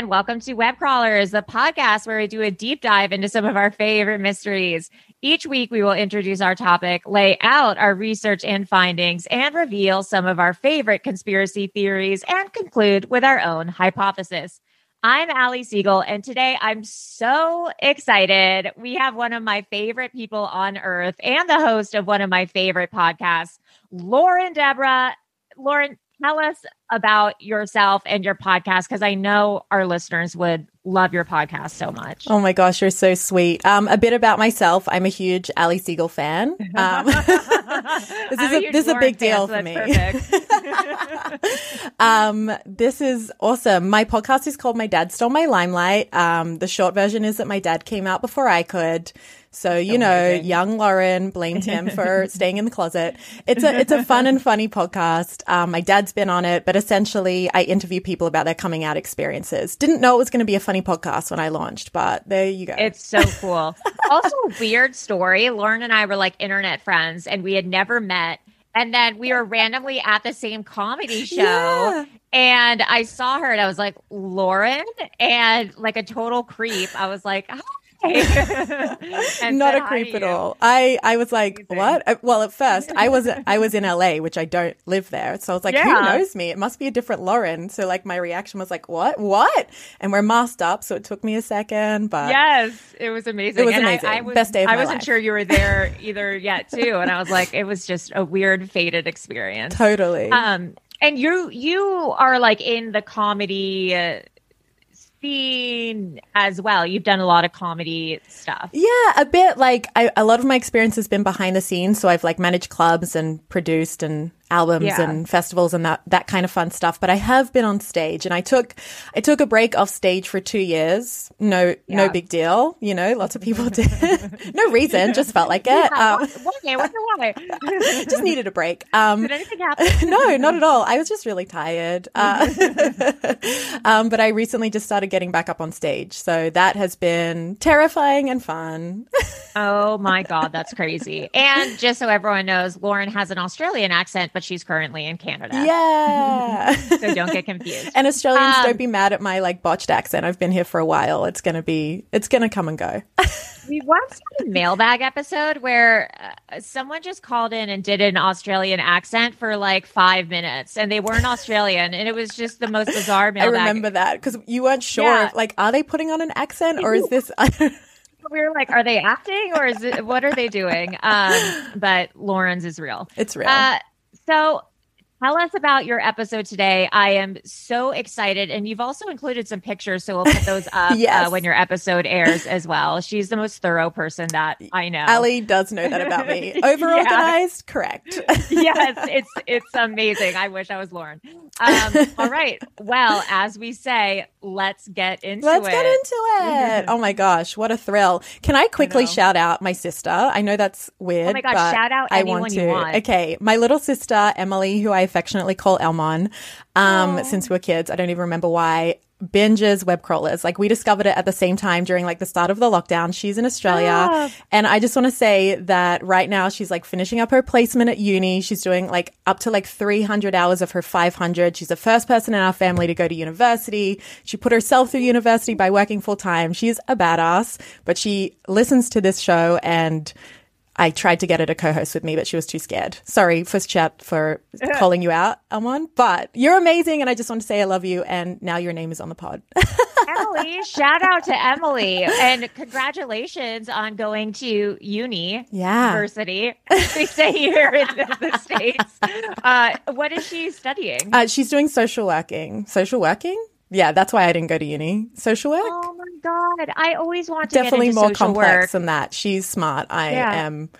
And welcome to Web Crawlers, the podcast where we do a deep dive into some of our favorite mysteries. Each week, we will introduce our topic, lay out our research and findings, and reveal some of our favorite conspiracy theories and conclude with our own hypothesis. I'm Ali Siegel, and today I'm so excited. We have one of my favorite people on earth and the host of one of my favorite podcasts, Lauren Deborah. Lauren, tell us about yourself and your podcast because I know our listeners would love your podcast so much. Oh my gosh, you're so sweet. Um, a bit about myself. I'm a huge Ali Siegel fan. Um, this is a, this is a big deal fan, so for me. um, this is awesome. My podcast is called My Dad Stole My Limelight. Um, the short version is that my dad came out before I could. So, you Amazing. know, young Lauren blamed him for staying in the closet. It's a, it's a fun and funny podcast. Um, my dad's been on it, but essentially I interview people about their coming out experiences. Didn't know it was going to be a funny podcast when I launched, but there you go. It's so cool. also a weird story. Lauren and I were like internet friends and we had never met. And then we were randomly at the same comedy show. Yeah. And I saw her and I was like, Lauren, and like a total creep. I was like, Not a creep at all. I, I was like, Amazing. what? Uh, well, at first I was, I was in LA, which I don't live there. So I was like, yeah. who knows me? It must be a different Lauren. So like my reaction was like, what, what? And we're masked up. So it took me a second, but yes, it was amazing. It was and amazing. I, I was, Best day of I wasn't life. sure you were there either yet too. And I was like, it was just a weird fated experience. Totally. Um, and you, you are like in the comedy, uh, scene as well. You've done a lot of comedy stuff. Yeah, a bit. Like I, a lot of my experience has been behind the scenes. So I've like managed clubs and produced and albums yeah. and festivals and that that kind of fun stuff. But I have been on stage, and I took I took a break off stage for two years. No, yeah. no big deal. You know, lots of people did. no reason, just felt like it. Yeah, um, why? What's why? just needed a break. Um, did anything happen? no, not at all. I was just really tired. Uh, um, but I recently just started getting back up on stage, so that has been terrifying and fun. oh my god, that's crazy! And just so everyone knows, Lauren has an Australian accent, but but she's currently in Canada. Yeah. so don't get confused. and Australians, Um, don't be mad at my like botched accent. I've been here for a while. It's gonna be, it's gonna come and go. We once had a mailbag episode where uh, someone just called in and did an Australian accent for like five minutes, and they weren't Australian, and it was just the most bizarre I remember that because you weren't sure. Yeah. If, like, are they putting on an accent or is this? We were like, "Are they acting or is it? What are they doing?" Um, but Lauren's is real. it's real. Uh, so tell us about your episode today. I am so excited. And you've also included some pictures. So we'll put those up Yes. uh, when your episode airs as well. She's the most thorough person that I know. Ali does know that about me. Over organized, correct. yes, it's it's amazing. I wish I was Lauren. Um, all right. Well, as we say, let's get into it. Let's get into it. Oh my gosh, what a thrill. Can I quickly know. shout out my sister? I know that's weird. Oh my gosh, but shout out I anyone want you to. want. Okay, my little sister, Emily, who I affectionately call Elmon, um, since we were kids. I don't even remember why. Binges web crawlers. Like we discovered it at the same time during like the start of the lockdown. She's in Australia. And I just want to say that right now she's like finishing up her placement at uni. She's doing like up to like 300 hours of her 500. She's the first person in our family to go to university. She put herself through university by working full time. She's a badass, but she listens to this show and I tried to get her to co-host with me, but she was too scared. Sorry, first chat for calling you out, Amon, but you're amazing. And I just want to say I love you. And now your name is on the pod. Emily, shout out to Emily and congratulations on going to uni. Yeah. University. They say here in the, the States. Uh, what is she studying? Uh, she's doing social working. Social working? Yeah, that's why I didn't go to uni. Social work? oh my God. I always want to Definitely get into more social complex work. than that. She's smart. I Yeah. am.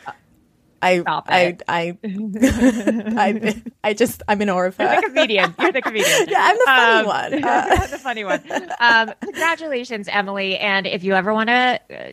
I, Stop I, it. I, I, I just, I'm in awe of You're the comedian. You're the comedian. Yeah, I'm the funny Um, one. Uh, the funny one. Um, congratulations, Emily. And if you ever want to uh,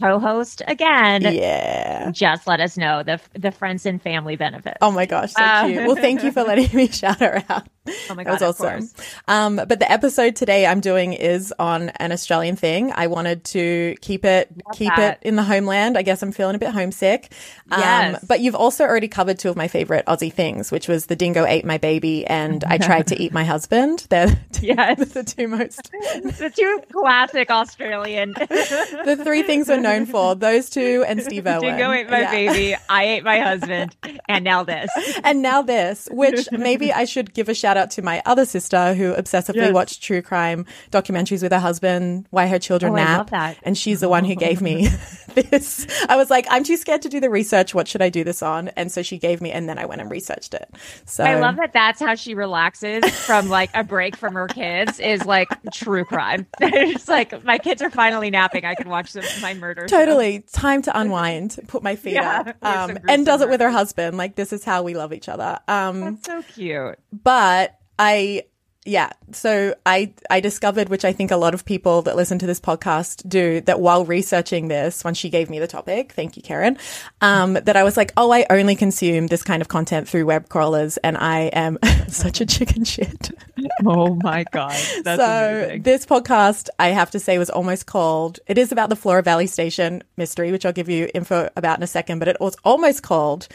co-host again, yeah. just let us know the the friends and family benefits. Oh my gosh, so Um, cute. Well, thank you for letting me shout her out. Oh my god, That was awesome. Um, but the episode today I'm doing is on an Australian thing. I wanted to keep it keep that. it in the homeland. I guess I'm feeling a bit homesick. Um, Yes. but you've also already covered two of my favorite Aussie things, which was the dingo ate my baby and I tried to eat my husband. They're Yes. the two most the two classic Australian. the three things we're known for. Those two and Steve Irwin. Dingo ate my Yeah. baby. I ate my husband, and now this. and now this, which maybe I should give a shout out to my other sister who obsessively Yes. watched true crime documentaries with her husband, why her children Oh, I nap. love that. And she's the one who gave me this. I was like, I'm too scared to do the research. What should I do this on? And so she gave me, and then I went and researched it. So I love that. That's how she relaxes from like a break from her kids. Is like true crime. it's like my kids are finally napping. I can watch some, my murder. show. Totally. Time to unwind, put my feet Yeah, up. Um, and does it with her husband. Like, this is how we love each other. Um, That's so cute. but I yeah, so I I discovered which I think a lot of people that listen to this podcast do that while researching this when she gave me the topic, thank you Karen, um that I was like, "Oh, I only consume this kind of content through web crawlers and I am such a chicken shit." Oh my god, that's so this podcast I have to say was almost called it is about the Flora Valley Station mystery, which I'll give you info about in a second, but it was almost called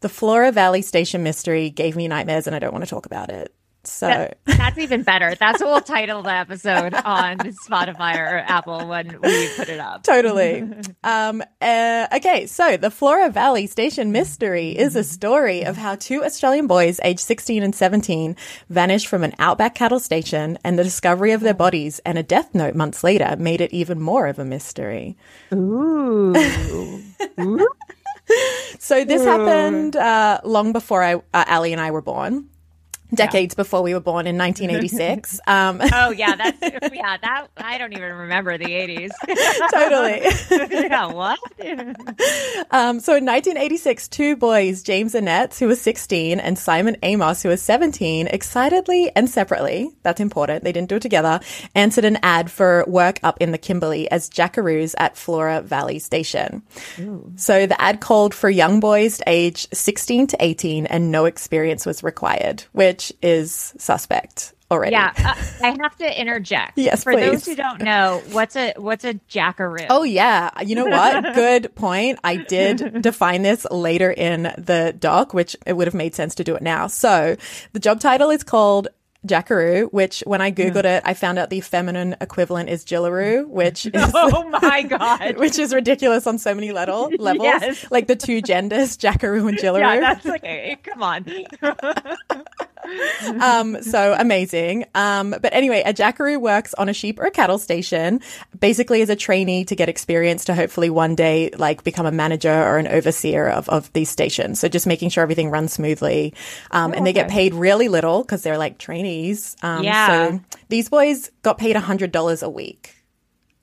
the Flora Valley Station mystery gave me nightmares and I don't want to talk about it. So That- that's even better. That's what we'll title the episode on Spotify or Apple when we put it up. Totally. um, uh, okay, so the Flora Valley Station mystery is a story of how two Australian boys, aged 16 and 17, vanished from an outback cattle station, and the discovery of their bodies and a death note months later made it even more of a mystery. Ooh. So this happened uh, long before I, uh, Ali and I were born. Decades before we were born in 1986. Um, Oh yeah, that's yeah. That I don't even remember the eighties. totally. yeah, what? Um, so in 1986, two boys, James Annetts, who was 16, and Simon Amos, who was 17, excitedly and separately, that's important, they didn't do it together, answered an ad for work up in the Kimberley as jackaroos at Flora Valley Station. So the ad called for young boys aged 16 to 18 and no experience was required, which which is suspect already. Yeah, uh, I have to interject. Yes, For please. those who don't know, what's a what's a jackaroo? Oh yeah, you know what? Good point. I did define this later in the doc, which it would have made sense to do it now. So the job title is called Jackaroo, which when I googled it, I found out the feminine equivalent is Jillaroo, which is Oh my god. which is ridiculous on so many level, levels. Yes. Like the two genders, Jackaroo and Jillaroo. yeah, that's like hey, come on. Um, so amazing. Um, but anyway, a jackaroo works on a sheep or a cattle station, basically as a trainee to get experience to hopefully one day like become a manager or an overseer of, of these stations. So just making sure everything runs smoothly. Um, and they get paid really little because they're like trainees. Um, Yeah. so these boys got paid a hundred dollars a week.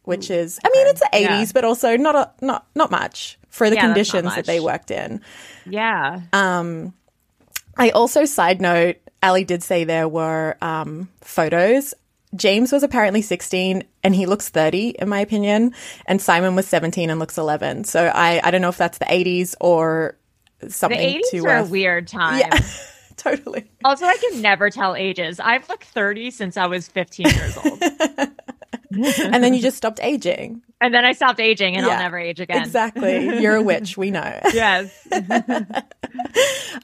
Which is, I mean, it's the Yeah. eighties, but also not a, not not much for the Yeah, conditions that they worked in. Yeah. Um, I also, side note, Ali did say there were um, photos. James was apparently 16 and he looks 30, in my opinion. And Simon was 17 and looks 11. So I, I don't know if that's the 80s or something. the something eighties to are a uh, weird time. Yeah, totally. Also, I can never tell ages. I've looked 30 since I was 15 years old. and then you just stopped aging. And then I stopped aging and Yeah, I'll never age again. Exactly. You're a witch, we know. Yes.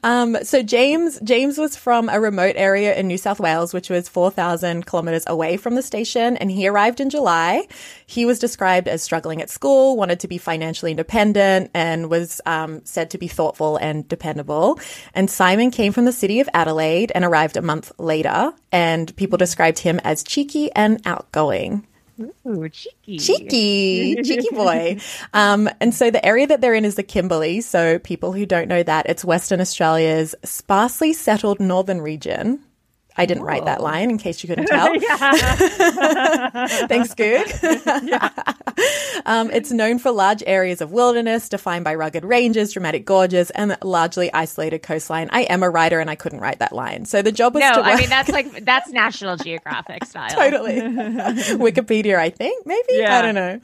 Um, so James James was from a remote area in New South Wales, which was 4,000 kilometers away from the station, and he arrived in July. He was described as struggling at school, wanted to be financially independent, and was um, said to be thoughtful and dependable. And Simon came from the city of Adelaide and arrived a month later, and people described him as cheeky and outgoing Ooh, cheeky. cheeky, cheeky boy. Um, and so the area that they're in is the Kimberley. So people who don't know that, it's Western Australia's sparsely settled northern region. I didn't write that line in case you couldn't tell. Thanks, Goog. um, it's known for large areas of wilderness defined by rugged ranges, dramatic gorges, and largely isolated coastline. I am a writer and I couldn't write that line. So the job was No, to I work- mean that's like that's National Geographic style. totally. Wikipedia, I think, maybe. Yeah. I don't know.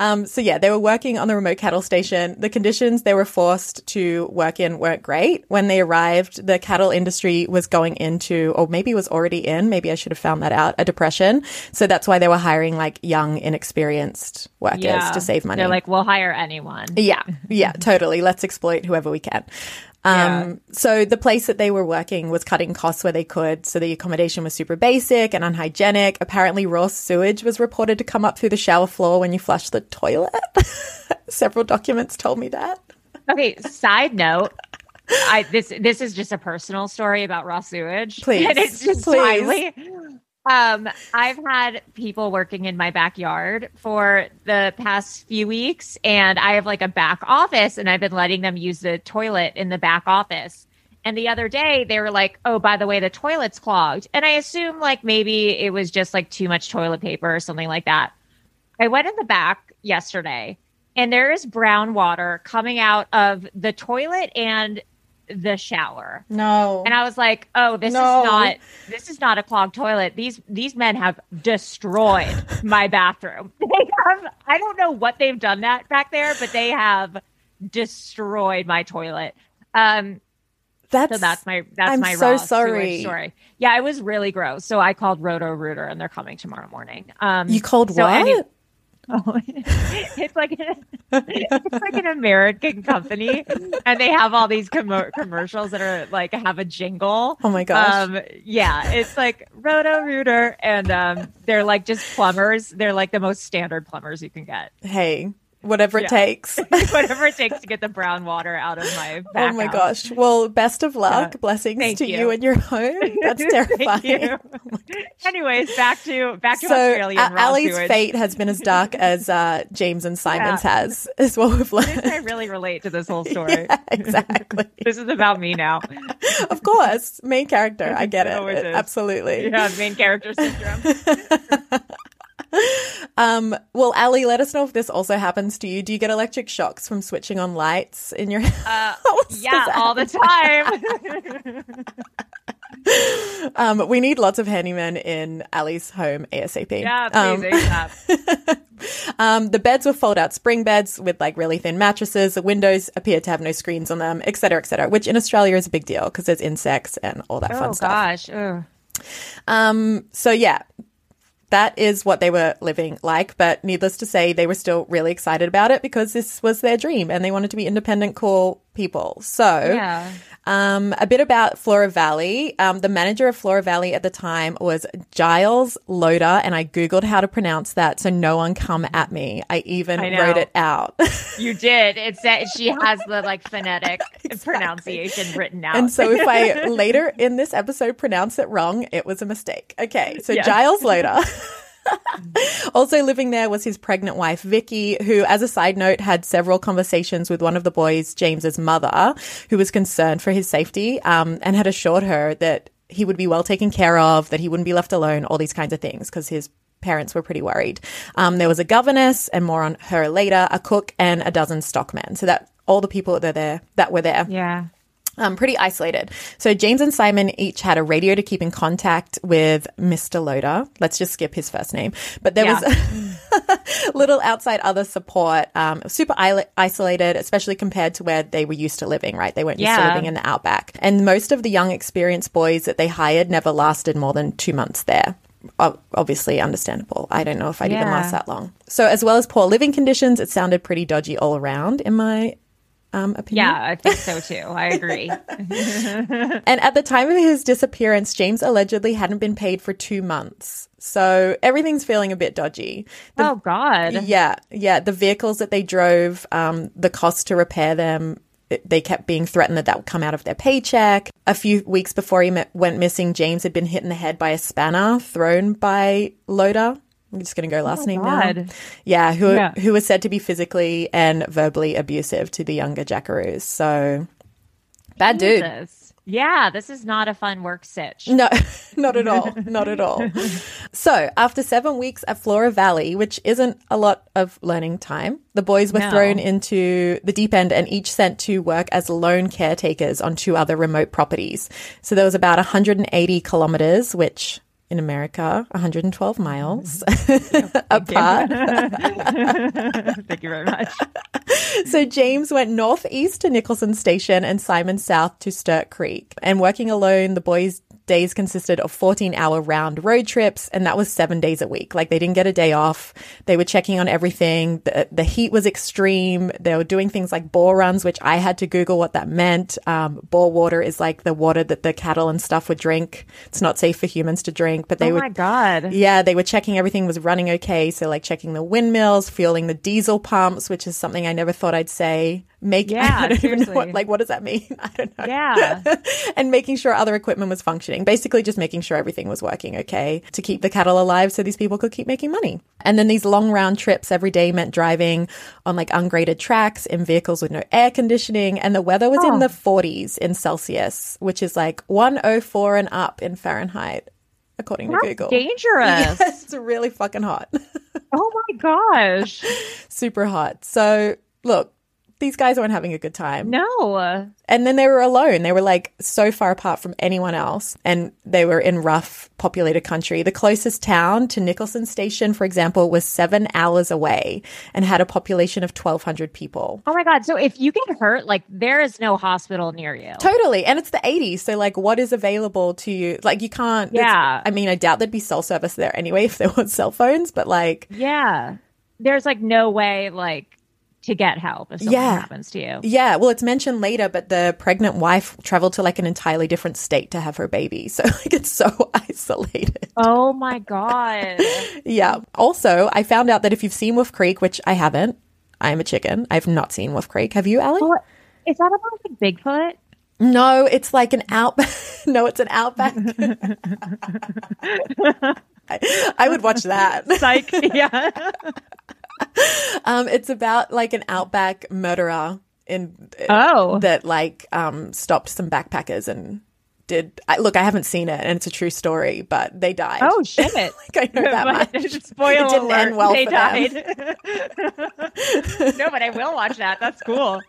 Um, so yeah, they were working on the remote cattle station. The conditions they were forced to work in weren't great. When they arrived, the cattle industry was going into, or maybe was already in, maybe I should have found that out, a depression. So that's why they were hiring like young, inexperienced workers Yeah. to save money. They're like, we'll hire anyone. Yeah, yeah, totally. Let's exploit whoever we can. Um, So the place that they were working was cutting costs where they could. So the accommodation was super basic and unhygienic. Apparently, raw sewage was reported to come up through the shower floor when you flush the toilet. Several documents told me that. Okay, side note. I this this is just a personal story about raw sewage. Please, And it's just please. timely. Um, I've had people working in my backyard for the past few weeks, and I have like a back office, and I've been letting them use the toilet in the back office. And the other day, they were like, "Oh, by the way, the toilet's clogged," and I assume like maybe it was just like too much toilet paper or something like that. I went in the back yesterday, and there is brown water coming out of the toilet and the shower. No. And I was like, "Oh, this No. is not this is not a clogged toilet. These these men have destroyed my bathroom. They have I don't know what they've done that back there, but they have destroyed my toilet. Um that's, so that's my that's I'm my so sorry. story. Yeah, it was really gross. So I called Roto Rooter and they're coming tomorrow morning. Um you called so what? any- Oh, it's like it's like an American company, and they have all these commo commercials that are like have a jingle. Oh my gosh. Um, yeah, it's like Roto Rooter, and um, they're like just plumbers. They're like the most standard plumbers you can get. hey, whatever it takes. Whatever it takes to get the brown water out of my. oh my gosh. Well, best of luck. Yeah. Blessings Thank to you. you. and your home. That's terrifying. Thank you. Anyways, back to back to so Australia. uh, and Ali's fate has been as dark as uh, James and Simon's Yeah. has, is what we've I really relate to this whole story. Yeah, exactly. This is about me now. of course, main character. I get It it. Absolutely. Yeah, main character syndrome. Um, well, Ali, let us know if this also happens to you. Do you get electric shocks from switching on lights in your house? Uh, yeah, all the time. um, we need lots of handymen in Ali's home ASAP. Yeah, Um, please, ASAP. um, the beds were fold out spring beds with like really thin mattresses. The windows appear to have no screens on them, et cetera, et cetera, which in Australia is a big deal because there's insects and all that oh fun stuff. Oh, gosh. Ugh. Um, so yeah, that is what they were living like. But needless to say, they were still really excited about it because this was their dream and they wanted to be independent, cool people. So Yeah. um, a bit about Flora Valley. Um, the manager of Flora Valley at the time was Giles Loder, and I googled how to pronounce that, so no one come at me. I even I wrote it out. You did. It said she has the like phonetic pronunciation written out. And so if I later in this episode pronounce it wrong, it was a mistake. Okay, so Yes. Giles Loder. also living there was his pregnant wife Vicky, who, as a side note, had several conversations with one of the boys, James's mother, who was concerned for his safety, um, and had assured her that he would be well taken care of, that he wouldn't be left alone, all these kinds of things, because his parents were pretty worried. Um, there was a governess, and more on her later, a cook, and a dozen stockmen. So that all the people that are there that were there yeah. Um, pretty isolated. So James and Simon each had a radio to keep in contact with Mr. Loder. Let's just skip his first name. But there was little outside other support, um, super isolated, especially compared to where they were used to living, right? They weren't used to living in the outback. And most of the young, experienced boys that they hired never lasted more than two months there. Obviously, understandable. I don't know if I'd even last that long. So, as well as poor living conditions, it sounded pretty dodgy all around, in my um, opinion. Yeah, I think so too. I agree. And at the time of his disappearance, James allegedly hadn't been paid for two months. So everything's feeling a bit dodgy. The- oh God. Yeah, yeah. The vehicles that they drove, um, the cost to repair them, they kept being threatened that that would come out of their paycheck. A few weeks before he met, went missing, James had been hit in the head by a spanner thrown by Loder. I'm just going to go oh last name now. Oh, Yeah, who Yeah. who was said to be physically and verbally abusive to the younger Jackaroos. So bad dude. Yeah, this is not a fun work sitch. No, not at all. Not at all. So, after seven weeks at Flora Valley, which isn't a lot of learning time, the boys were No. thrown into the deep end and each sent to work as lone caretakers on two other remote properties. So, there was about 180 kilometers, which in America, 112 miles mm-hmm. apart. Thank you very much. So James went northeast to Nicholson Station and Simon south to Sturt Creek. And working alone, the boys' days consisted of 14 hour round road trips, and that was seven days a week. Like they didn't get a day off. They were checking on everything. The, the heat was extreme. They were doing things like bore runs, which I had to Google what that meant. Um, bore water is like the water that the cattle and stuff would drink. It's not safe for humans to drink, but they oh would my God. yeah, they were checking everything was running okay. So like checking the windmills, fueling the diesel pumps, which is something I never thought I'd say. Make Yeah, I don't even know what like what does that mean? I don't know. Yeah. and making sure other equipment was functioning. Basically just making sure everything was working okay to keep the cattle alive so these people could keep making money. And then these long round trips every day meant driving on like ungraded tracks in vehicles with no air conditioning and the weather was in the 40s in Celsius, which is like 104 and up in Fahrenheit according to Google. dangerous. Yes, it's really fucking hot. Oh my gosh. Super hot. So, look, these guys weren't having a good time. No. And then they were alone. They were like so far apart from anyone else. And they were in rough, populated country. The closest town to Nicholson Station, for example, was seven hours away and had a population of 1,200 people. Oh my God. So if you get hurt, like there is no hospital near you. Totally. And it's the 80s. So, like, what is available to you? Like, you can't. Yeah. I mean, I doubt there'd be cell service there anyway if there was cell phones, but like, Yeah. There's like no way like to get help if something Yeah. happens to you. Yeah, well, it's mentioned later, but the pregnant wife traveled to like an entirely different state to have her baby. So, like, it's so isolated. Oh my God. Yeah. Also, I found out that if you've seen Wolf Creek, which I haven't, I'm a chicken. I've not seen Wolf Creek. Have you, Allie? What? Is that about like Bigfoot? No, it's like an outback. no, it's an outback. I, I would watch that. Psych. yeah. Um, it's about like an outback murderer in Oh. that like um stopped some backpackers and did. I, look, I haven't seen it, and it's a true story, but they died. Oh shit. like I know that much. Spoiler it didn't alert, end well they died. no, but I will watch that. That's cool.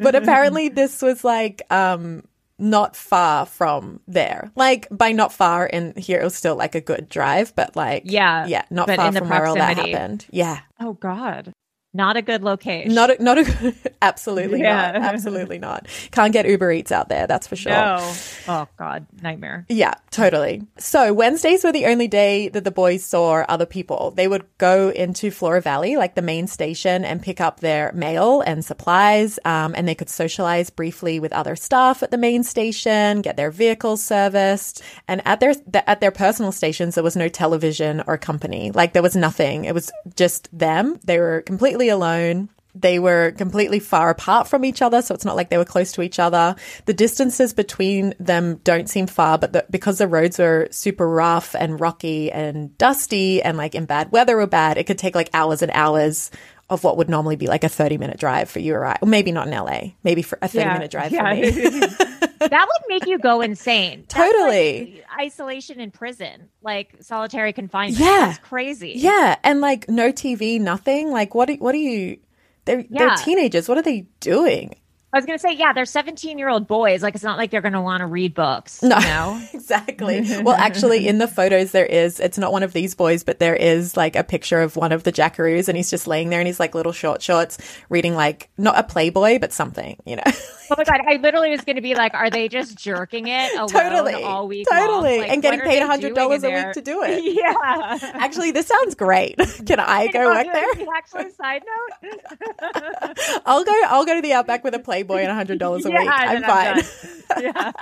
but apparently this was like um not far from there. Like by not far in here, it was still like a good drive, but like Yeah, yeah, not far from where all that happened. Yeah, Oh God, not a good location. not a, not a absolutely Yeah. not, absolutely not. Can't get Uber Eats out there, that's for sure. no. Oh God, nightmare. Yeah, totally. So Wednesdays were the only day that the boys saw other people. They would go into Flora Valley, like the main station, and pick up their mail and supplies, um, and they could socialize briefly with other staff at the main station, get their vehicles serviced, and at their th- at their personal stations, there was no television or company. Like there was nothing. It was just them. They were completely alone. They were completely far apart from each other, so it's not like they were close to each other. The distances between them don't seem far, but the, because the roads were super rough and rocky and dusty and like in bad weather or bad, it could take like hours and hours of what would normally be like a 30 minute drive for you or I. Or maybe not in LA, maybe for a 30 Yeah, minute drive yeah. for me. that would make you go insane. Totally. like isolation in prison, like solitary confinement. Yeah. That's crazy. yeah. And like no TV, nothing. Like what, do, what are you, they're, they're teenagers. What are they doing? I was gonna say, yeah, they're 17 year old boys. Like, it's not like they're gonna want to read books. No. You know? exactly. Well, actually, in the photos, there is, it's not one of these boys, but there is like a picture of one of the jackaroos and he's just laying there in his like little short shorts reading like, not a Playboy, but something, you know? Oh my god, I literally was gonna be like, are they just jerking it Totally. all week? Totally. long? Like, And getting paid they $100 doing in a week to do it. Yeah. Actually, this sounds great. Can I go work there? Actually, side note. I'll go, I'll go to the Outback with a Playboy and $100 a Yeah, week. I'm fine. I'm yeah.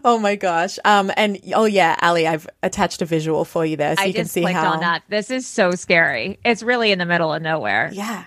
oh my gosh. Um, and oh yeah, Ali, I've attached a visual for you there so I you can see how. on that. This is so scary. It's really in the middle of nowhere. Yeah.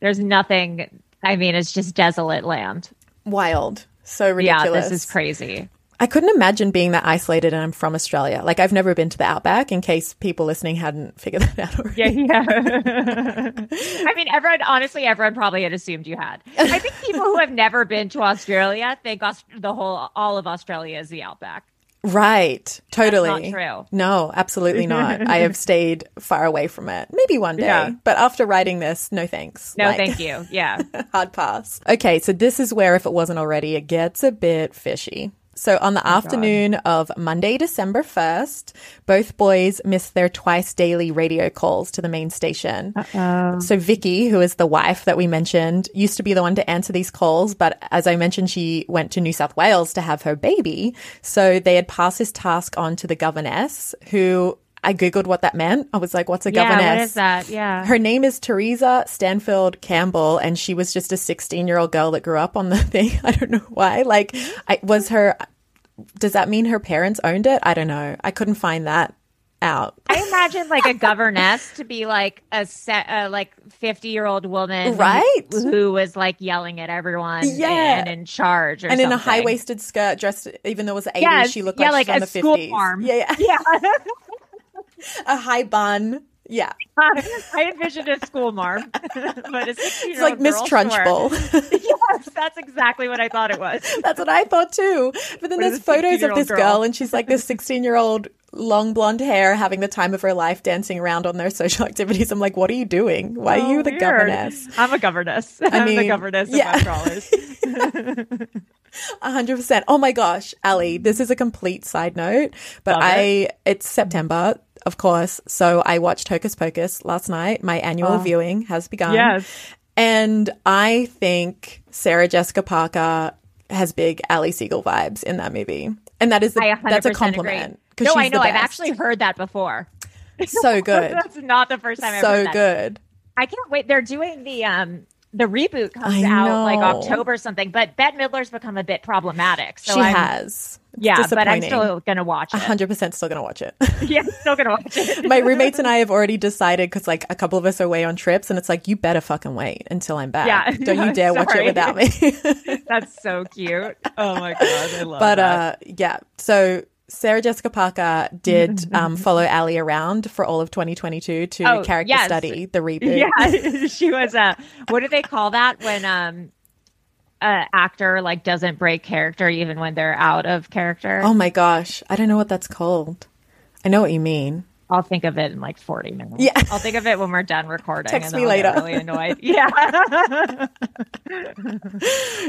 There's nothing. I mean, it's just desolate land. Wild. So ridiculous. Yeah, this is crazy. I couldn't imagine being that isolated and I'm from Australia. Like I've never been to the outback in case people listening hadn't figured that out already. Yeah, yeah. I mean, everyone, honestly, everyone probably had assumed you had. I think people who have never been to Australia think Aus- the whole, all of Australia is the outback. Right. Totally. not true. No, absolutely not. I have stayed far away from it. Maybe one day. Yeah. But after writing this, no thanks. No, Like, thank you. Yeah. Hard pass. Okay, so this is where, if it wasn't already, it gets a bit fishy. So on the afternoon of Monday, December 1st, both boys missed their twice daily radio calls to the main station. So Vicky, who is the wife that we mentioned, used to be the one to answer these calls, but as I mentioned, she went to New South Wales to have her baby. So they had passed this task on to the governess, who I googled what that meant. I was like, "What's a yeah. governess?" What is that? Yeah. Her name is Teresa Stanfield Campbell, and she was just a 16 year old girl that grew up on the thing. I don't know why. Like, I was her. Does that mean her parents owned it? I don't know. I couldn't find that out. I imagine like a governess to be like a set, uh, like fifty year old woman, Right? Who, who was like yelling at everyone, Yeah. and in charge, or and in a high waisted skirt, dressed even though it was the 80s, Yes, she looked yeah, like, like she's a from the school 50s. marm. Yeah, yeah. Yeah, A high bun. Yeah. I envisioned a school marm, but sixteen It's like Miss Trunchbull. yes, that's exactly what I thought it was. That's what I thought too. But then What there's photos of this girl. girl? and she's like this 16 year old long blonde hair having the time of her life dancing around on their social activities. I'm like, what are you doing? Why are Oh, you the weird. governess? I'm a governess. I'm mean, the governess of yeah. web crawlers. A hundred percent. Oh my gosh, Ali, this is a complete side note, but Love I it's September, of course. So I watched Hocus Pocus last night. My annual viewing has begun. Oh. Yes. And I think Sarah Jessica Parker has big Ali Siegel vibes in that movie. And that is the, that's a compliment. No, she's I know. I've actually heard that before. so good. That's not the first time I've so heard that. good. I can't wait. They're doing the um the reboot comes out like know. October something, but Bette Midler's become a bit problematic. So she I'm, has. It's yeah, but I'm still gonna watch it. 100% still gonna watch it. yeah, still gonna watch it. My roommates and I have already decided because like a couple of us are away on trips, and it's like you better fucking wait until I'm back. Yeah. don't you dare watch it without me. That's so cute. Oh my god, I love it. but that. uh, yeah, so Sarah Jessica Parker did um, follow Ali around for all of 2022 to Oh, character yes. study the reboot. yeah, she was a. what do they call that when um a actor like doesn't break character even when they're out of character? Oh my gosh, I don't know what that's called. I know what you mean. I'll think of it in like 40 minutes. Yeah. I'll think of it when we're done recording. Text and me I'll later. Really annoyed. Yeah.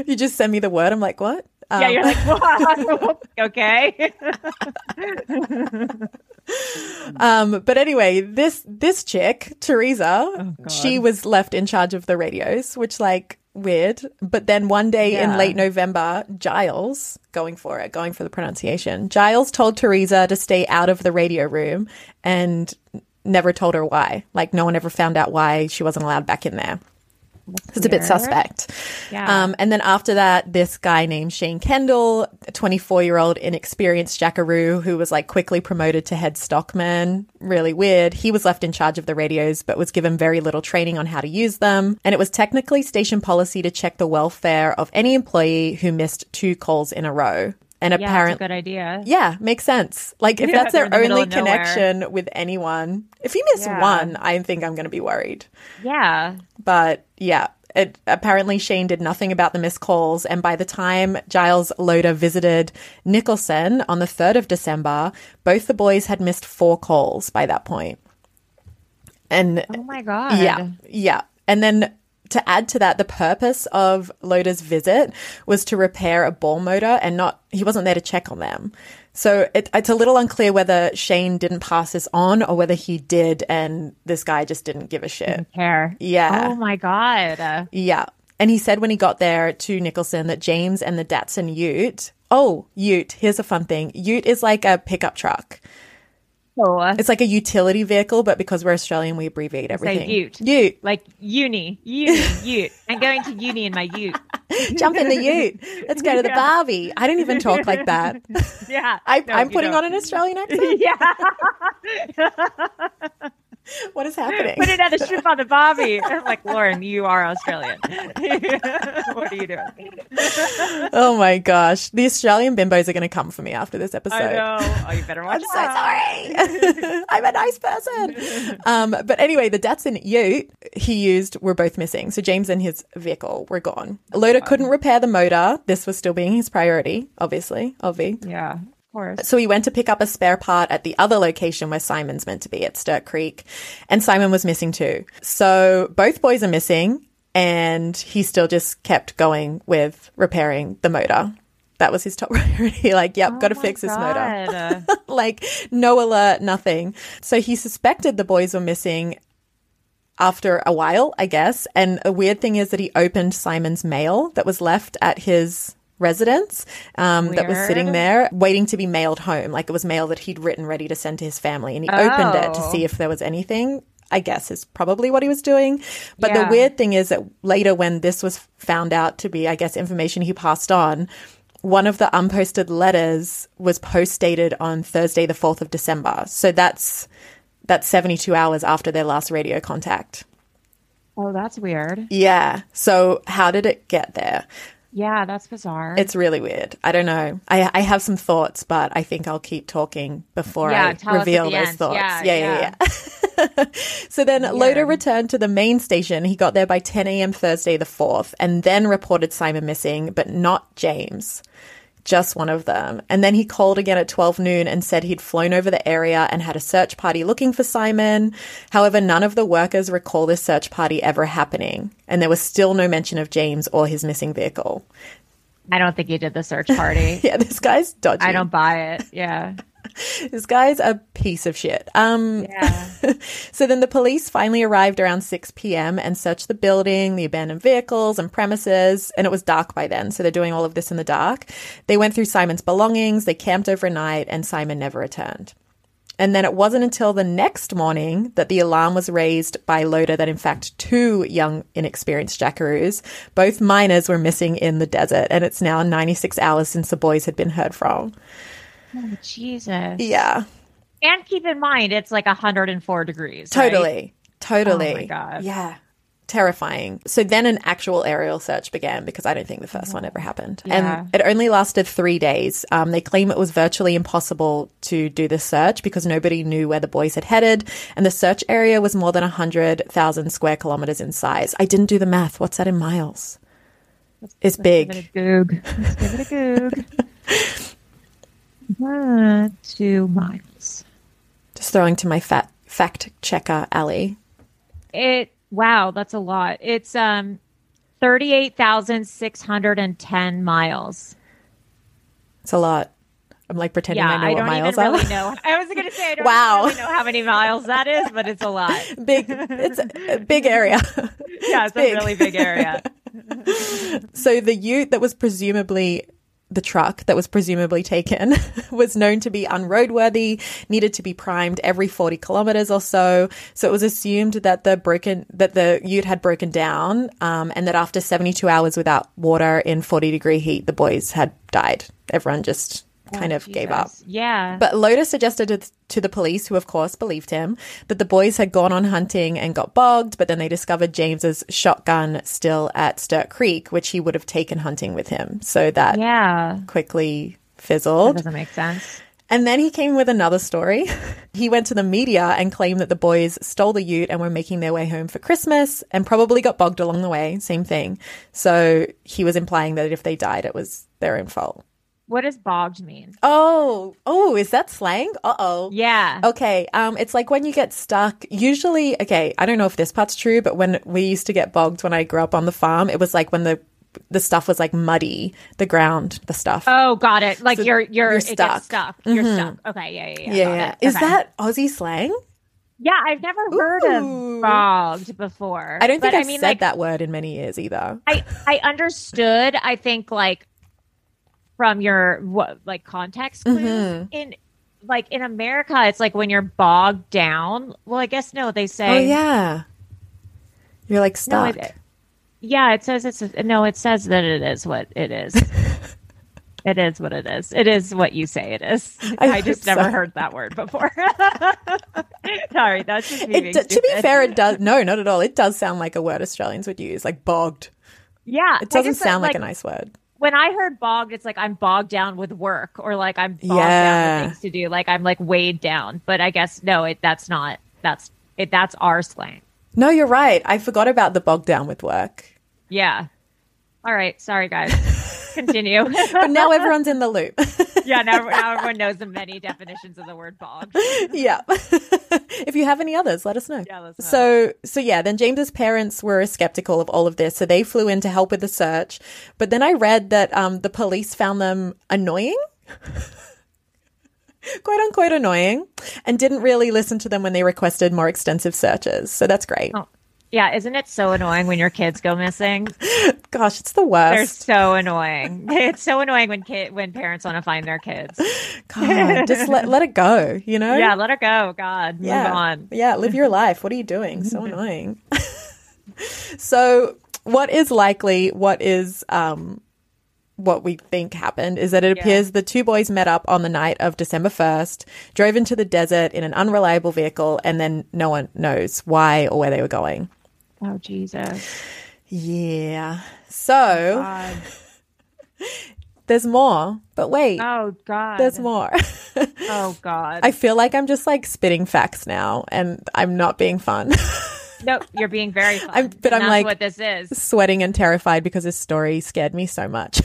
You just send me the word. I'm like, what? Um, yeah, you're like, "Whoa, okay. Um, but anyway, this this chick, Teresa, Oh, she was left in charge of the radios, which like weird. But then one day in late November, Giles, going for it, going for the pronunciation, Giles told Teresa to stay out of the radio room and never told her why. Like no one ever found out why she wasn't allowed back in there. It's a bit suspect. Yeah. Um, and then after that, this guy named Shane Kendall, a 24 year old inexperienced jackaroo who was like quickly promoted to head stockman. Really weird. He was left in charge of the radios, but was given very little training on how to use them. And it was technically station policy to check the welfare of any employee who missed two calls in a row. And yeah, that's a apparently, good idea. yeah, makes sense. Like if Yeah, that's their the only nowhere. connection with anyone, if you miss Yeah. one, I think I'm going to be worried. Yeah. But yeah, it, apparently Shane did nothing about the missed calls. And by the time Giles Loder visited Nicholson on the 3rd of December, both the boys had missed four calls by that point. And Oh my god. yeah, yeah. And then to add to that, the purpose of Loder's visit was to repair a bore motor and not, he wasn't there to check on them. So it, it's a little unclear whether Shane didn't pass this on or whether he did and this guy just didn't give a shit. Care. Yeah. Oh my god. Yeah. And he said when he got there to Nicholson that James and the Datsun Ute. Oh, Ute. Here's a fun thing. Ute is like a pickup truck. Uh, It's like a utility vehicle, but because we're Australian, we abbreviate say everything. Ute. Ute. like uni, uni, ute. I'm going to uni in my ute. Jump in the Ute. Let's go to the Barbie. I don't even talk like that. Yeah. I, No, you putting don't. on an Australian accent. Yeah. What is happening? Put another strip on the Barbie. I'm like, Lauren, you are Australian. what are you doing? oh my gosh. The Australian bimbos are going to come for me after this episode. I know. Oh, you better watch I'm so sorry. I'm a nice person. Um, but anyway, the Datsun Ute he used were both missing. So James and his vehicle were gone. Loder couldn't repair the motor. This was still being his priority, obviously. Obvi. Yeah, course. So he went to pick up a spare part at the other location where Simon's meant to be at Sturt Creek, and Simon was missing too. So both boys are missing, and he still just kept going with repairing the motor. That was his top priority. Like, yep, got to Oh fix this motor like no alert, nothing. So he suspected the boys were missing after a while, I guess. And a weird thing is that he opened Simon's mail that was left at his residence um, that was sitting there waiting to be mailed home. Like it was mail that he'd written ready to send to his family. And he opened it to Oh. see if there was anything. I guess is probably what he was doing. But Yeah. the weird thing is that later, when this was found out to be, I guess, information he passed on, one of the unposted letters was post dated on Thursday, the 4th of December. So that's that's 72 hours after their last radio contact. Oh, that's weird. Yeah. So how did it get there? Yeah, that's bizarre. It's really weird. I don't know. I, I have some thoughts, but I think I'll keep talking before Yeah, I tell us at reveal those end. thoughts. Yeah, yeah, yeah. yeah. so then Loder returned to the main station. He got there by 10 a.m. Thursday the 4th and then reported Simon missing, but not James. Just one of them. And then he called again at 12 noon and said he'd flown over the area and had a search party looking for Simon. However, none of the workers recall this search party ever happening. And there was still no mention of James or his missing vehicle. I don't think he did the search party. Yeah, this guy's dodgy. I don't buy it. Yeah. This guy's a piece of shit. Um, Yeah. so then the police finally arrived around 6 p.m. and searched the building, the abandoned vehicles and premises, and it was dark by then. So they're doing all of this in the dark. They went through Simon's belongings, they camped overnight, and Simon never returned. And then it wasn't until the next morning that the alarm was raised by Loder that in fact two young, inexperienced jackaroos, both minors, were missing in the desert. And it's now 96 hours since the boys had been heard from. Oh, Jesus. Yeah. And keep in mind, it's like 104 degrees. right? Totally. Totally. Oh my God. Yeah. Terrifying. So then an actual aerial search began because I don't think the first one ever happened. Yeah. And it only lasted three days. Um, they claim it was virtually impossible to do the search because nobody knew where the boys had headed. And the search area was more than 100,000 square kilometers in size. I didn't do the math. What's that in miles? It's Give big. it a goog. Let's give it a goog. Uh, two miles. Just throwing to my fat fact checker, Ali. It wow, that's a lot. It's um thirty-eight thousand six hundred and ten miles. It's a lot. I'm like pretending Yeah, I know I what don't miles even are. really know. I was going to say I don't Wow. really know how many miles that is, but it's a lot. big. It's a, a big area. Yeah, it's, big. a really big area. So the ute that was presumably the truck that was presumably taken was known to be unroadworthy, needed to be primed every 40 kilometers or so. So it was assumed that the broken, that the ute had broken down, um, and that after 72 hours without water in 40 degree heat, the boys had died. Everyone just kind of gave up. Yeah. But Loder suggested to, the police, who of course believed him, that the boys had gone on hunting and got bogged, but then they discovered James's shotgun still at Sturt Creek, which he would have taken hunting with him. So that yeah. quickly That fizzled. doesn't make sense. And then he came with another story. he went to the media and claimed that the boys stole the ute and were making their way home for Christmas and probably got bogged along the way. Same thing. So he was implying that if they died, it was their own fault. What does bogged mean? Oh, oh, is that slang? Uh oh. Yeah. Okay, um, it's like when you get stuck. Usually, okay, I don't know if this part's true, but when we used to get bogged when I grew up on the farm, it was like when the the stuff was like muddy, the ground, the stuff. Oh, got it. Like So you're you're, you're stuck. Mm-hmm. stuck. You're stuck. Okay. Yeah. Yeah. Yeah. yeah, yeah. Is Okay. that Aussie slang? Yeah, I've never heard Ooh. of bogged before. I don't think but, I've I mean, said like, that word in many years either. I I understood. I think like from your what like context clues Mm-hmm. in like in America, it's like when you're bogged down. Well, I guess no, they say Oh yeah, you're like No, it, yeah, it says it's no. It says that it is what it is. it is what it is. It is what you say it is. I I, just never so. heard that word before. Sorry, that's just me. D- to be fair, it does. No, not at all. It does sound like a word Australians would use, like bogged. yeah, It doesn't sound like, a nice word. When I heard bogged, it's like I'm bogged down with work or like I'm bogged down Yeah. with things to do. Like I'm like weighed down. But I guess no, it that's not that's it that's our slang. No, you're right. I forgot about the bogged down with work. Yeah. All right. Sorry guys. Continue. But now everyone's in the loop. yeah, now, now everyone knows the many definitions of the word bog. yeah. if you have any others, let us know. Yeah, let us know. So, so yeah, then James's parents were skeptical of all of this, so they flew in to help with the search. But then I read that um, the police found them annoying. Quote unquote annoying, and didn't really listen to them when they requested more extensive searches. So that's great. Oh, yeah, isn't it so annoying when your kids go missing? Gosh, it's the worst. They're so annoying. It's so annoying when kid when parents want to find their kids. God, just let, let it go, you know? Yeah, let it go. God, move yeah. on. Yeah, live your life. What are you doing? So annoying. so, what is likely, what is um what we think happened is that it appears the two boys met up on the night of December 1st, drove into the desert in an unreliable vehicle, and then no one knows why or where they were going. Oh Jesus. Yeah. So, oh, God. there's more, but wait, Oh God. there's more. Oh God. I feel like I'm just like spitting facts now and I'm not being fun. no, you're being very fun. I'm- but I'm like- what this is. Sweating and terrified because this story scared me so much.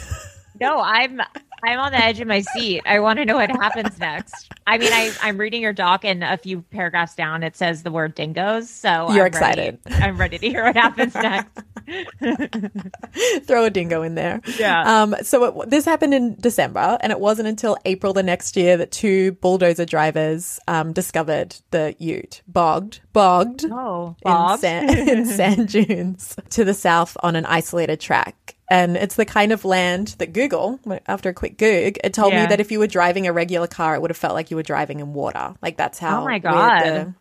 No, I'm I'm on the edge of my seat. I want to know what happens next. I mean, I I'm reading your doc, and a few paragraphs down, it says the word dingoes. So You're I'm ready- excited. I'm ready to hear what happens next. Throw a dingo in there. Yeah. Um, so it, this happened in December, and it wasn't until April the next year that two bulldozer drivers um, discovered the Ute bogged, bogged Oh, in, sand, in sand dunes to the south on an isolated track. And it's the kind of land that Google, after a quick Goog, it told me that if you were driving a regular car, it would have felt like you were driving in water. Like that's how Oh my God. the-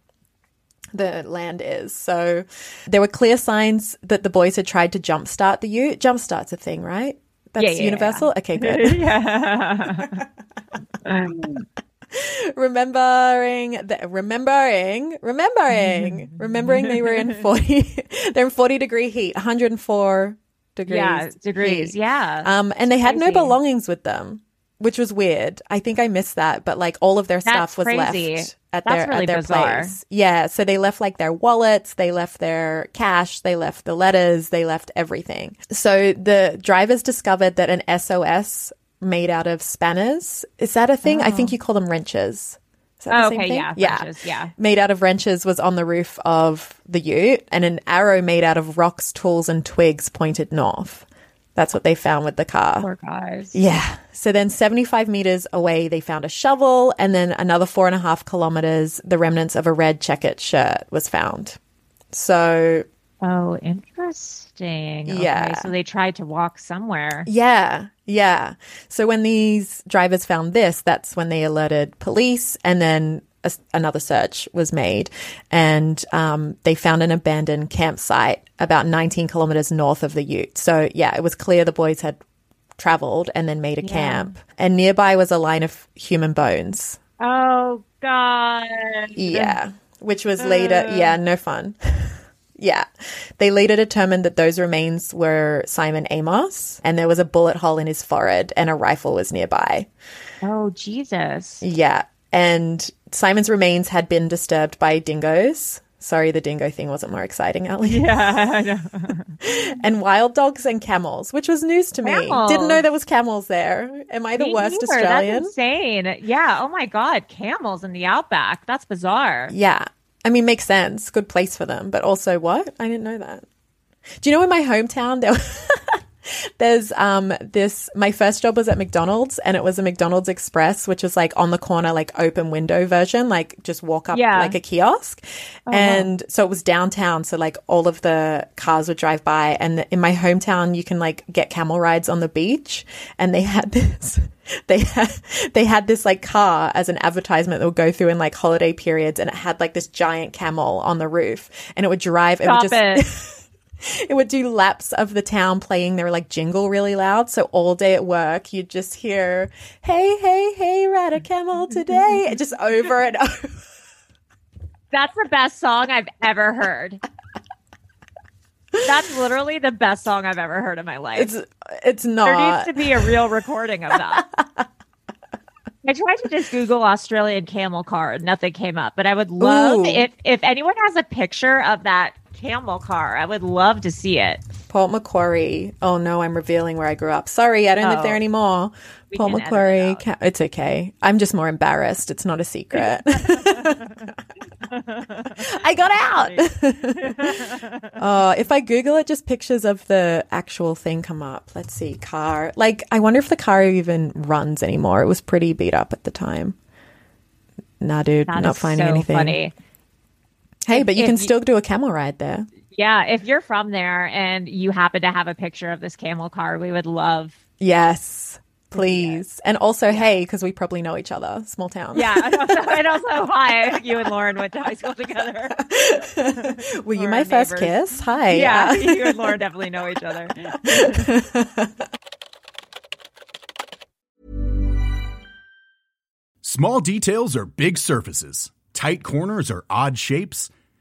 the land is. So there were clear signs that the boys had tried to jumpstart the ute. Jumpstart's a thing, right? That's Yeah, yeah, yeah. universal. Okay, good. yeah. remembering, the, remembering, remembering, remembering they were in forty. they're in forty degree heat, one hundred and four degrees. yeah, degrees. heat. Yeah. Um, and they had no belongings with them, which was weird. I think I missed that, but like all of their That's stuff was crazy. left at That's their really at their bizarre. place. Yeah, so they left like their wallets, they left their cash, they left the letters, they left everything. So the drivers discovered that an SOS made out of spanners is that a thing? I think you call them wrenches. Is that the Oh, okay, yeah, yeah, yeah. Made out of wrenches was on the roof of the Ute, and an arrow made out of rocks, tools, and twigs pointed north. That's what they found with the car. Poor guys. Yeah. So then 75 meters away, they found a shovel. And then another four and a half kilometers, the remnants of a red checkered shirt was found. So. Oh, interesting. Yeah. Okay, so they tried to walk somewhere. Yeah. Yeah. So when these drivers found this, that's when they alerted police. And then a, another search was made. And um, they found an abandoned campsite about 19 kilometers north of the Ute. So yeah, it was clear the boys had traveled and then made a Yeah. camp. And nearby was a line of human bones. Oh, God. Yeah. Which was later, yeah, no fun. yeah. They later determined that those remains were Simon Amos and there was a bullet hole in his forehead and a rifle was nearby. Oh, Jesus. Yeah. And Simon's remains had been disturbed by dingoes. Sorry, the dingo thing wasn't more exciting, Ali. Yeah, and wild dogs and camels, which was news to me. Didn't know there was camels there. Am I the Me worst neither. Australian? That's insane. Yeah. Oh my God. Camels in the outback. That's bizarre. Yeah. I mean, makes sense. Good place for them. But also, what? I didn't know that. Do you know in my hometown there? There's um this my first job was at McDonald's and it was a McDonald's Express which is like on the corner like open window version like just walk up Yeah. Oh, like a kiosk and so it was downtown so like all of the cars would drive by and in my hometown you can like get camel rides on the beach and they had this they had they had this like car as an advertisement that would go through in like holiday periods and it had like this giant camel on the roof and it would drive it would just it. it would do laps of the town playing their like jingle really loud. So all day at work, you'd just hear, hey, hey, hey, ride a camel today, just over and over. That's the best song I've ever heard. That's literally the best song I've ever heard in my life. It's, it's not. there needs to be a real recording of that. I tried to just Google Australian camel car and nothing came up, but I would love Ooh. if if anyone has a picture of that camel car, I would love to see it. Port Macquarie. Oh no, I'm revealing where I grew up. Sorry, I don't live Oh. there anymore. We Port can it Macquarie. Ca- it's okay. I'm just more embarrassed. It's not a secret. I got out. oh, if I Google it, just pictures of the actual thing come up. Let's see, car. Like, I wonder if the car even runs anymore. It was pretty beat up at the time. Nah, dude, That not finding so anything. funny. Hey, but you can you- still do a camel ride there. Yeah, if you're from there and you happen to have a picture of this camel car, we would love. Yes, please. And also, hey, because we probably know each other, small town. Yeah, and also, and also hi, you and Lauren went to high school together. Were you Or my first neighbors. kiss? Hi. Yeah, you and Lauren definitely know each other. Small details are big surfaces. Tight corners are odd shapes.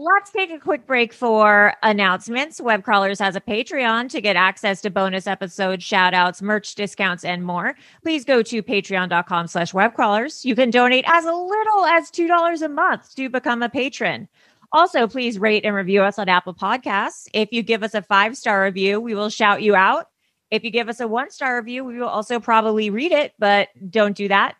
Let's take a quick break for announcements. Web Crawlers has a Patreon to get access to bonus episodes, shout outs, merch discounts, and more. Please go to patreon.com slash webcrawlers. You can donate as little as $2 a month to become a patron. Also, please rate and review us on Apple Podcasts. If you give us a five star review, we will shout you out. If you give us a one star review, we will also probably read it, but don't do that.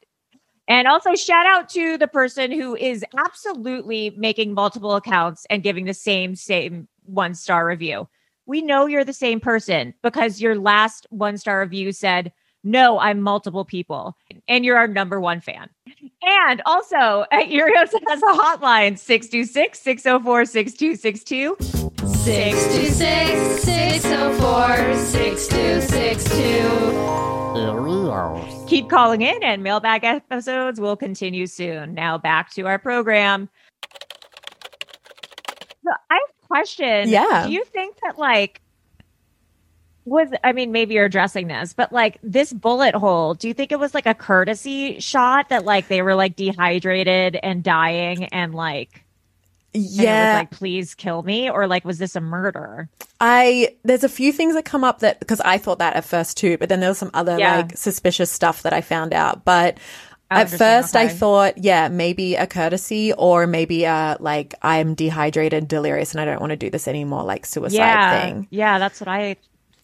And also, shout out to the person who is absolutely making multiple accounts and giving the same, same one star review. We know you're the same person because your last one star review said, No, I'm multiple people. And you're our number one fan. And also, at Earios has a hotline 626 604 6262. 626 604 6262. Keep calling in, and mailbag episodes will continue soon. Now, back to our program. So I have a question. Yeah. Do you think that, like, was I mean, maybe you're addressing this, but like this bullet hole, do you think it was like a courtesy shot that like they were like dehydrated and dying and like and it was Yeah. like please kill me or like was this a murder? I there's a few things that come up that because I thought that at first too, but then there was some other Yeah. like suspicious stuff that I found out. But at first I thought, yeah, maybe a courtesy or maybe uh like I'm dehydrated, delirious, and I don't want to do this anymore, like suicide yeah, thing. yeah, that's what I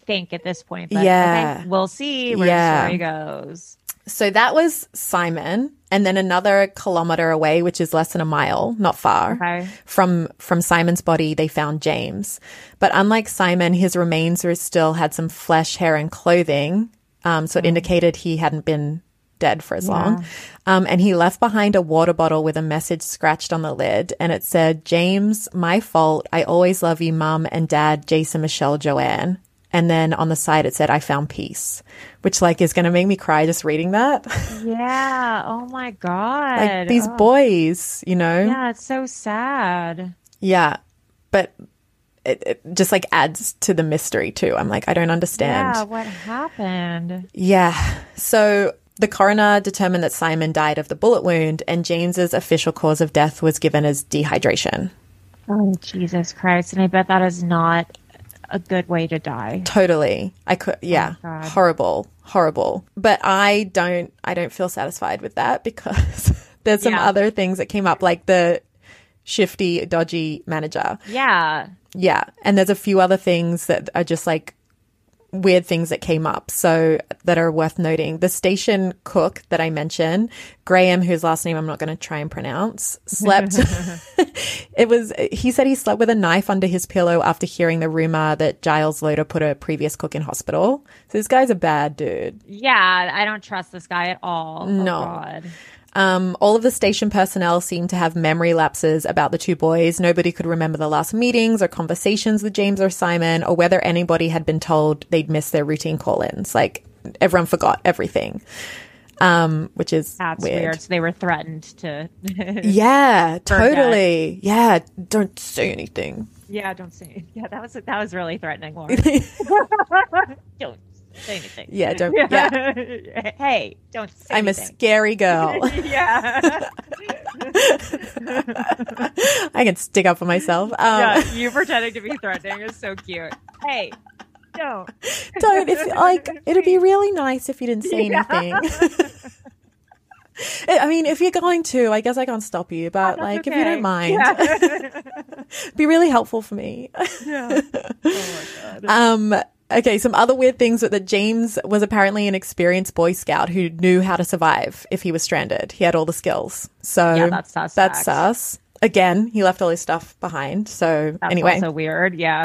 think at this point. But Yeah. okay, we'll see where Yeah. the story goes. So that was Simon, and then another kilometer away, which is less than a mile, not far. Okay. From from Simon's body, they found James. But unlike Simon, his remains were still had some flesh, hair, and clothing. Um, so it indicated he hadn't been dead for as long. Um, and he left behind a water bottle with a message scratched on the lid, and it said, "James, my fault. I always love you, Mum and Dad, Jason, Michelle, Joanne." And then on the side it said, "I found peace," which like is going to make me cry just reading that. Yeah. Oh my god. like these Oh, boys, you know? Yeah, it's so sad. Yeah. But it, it just like adds to the mystery too. I'm like, I don't understand. Yeah, what happened? Yeah. So the coroner determined that Simon died of the bullet wound, and James's official cause of death was given as dehydration. Oh Jesus Christ! And I bet that is not a good way to die. Totally. I could oh yeah. God. horrible. Horrible. But I don't I don't feel satisfied with that because there's some Yeah. other things that came up like the shifty, dodgy manager. Yeah. Yeah. And there's a few other things that are just like weird things that came up. So that are worth noting. The station cook that I mentioned, Graham, whose last name I'm not going to try and pronounce, slept. it was, he said he slept with a knife under his pillow after hearing the rumor that Giles Loder put a previous cook in hospital. So this guy's a bad dude. Yeah, I don't trust this guy at all. Oh, No. God. Um, all of the station personnel seemed to have memory lapses about the two boys. Nobody could remember the last meetings or conversations with James or Simon, or whether anybody had been told they'd missed their routine call-ins. Like everyone forgot everything, um, which is That's weird. weird. So they were threatened to. Yeah, that. totally. Yeah, don't say anything. yeah, don't say. Yeah, that was that was really threatening, Lauren. don't say anything. Yeah, don't. Yeah, hey, don't say I'm a scary girl. yeah. I can stick up for myself. Um, yeah, you pretending to be threatening is so cute. Hey, don't. don't if like it'd be really nice if you didn't say anything i mean if you're going to i guess i can't stop you but like if you don't mind Yeah. be really helpful for me Oh um okay some other weird things that james was apparently an experienced boy scout who knew how to survive if he was stranded he had all the skills so Yeah, that's suspect. that's sus again he left all his stuff behind so That's anyway also weird. Yeah.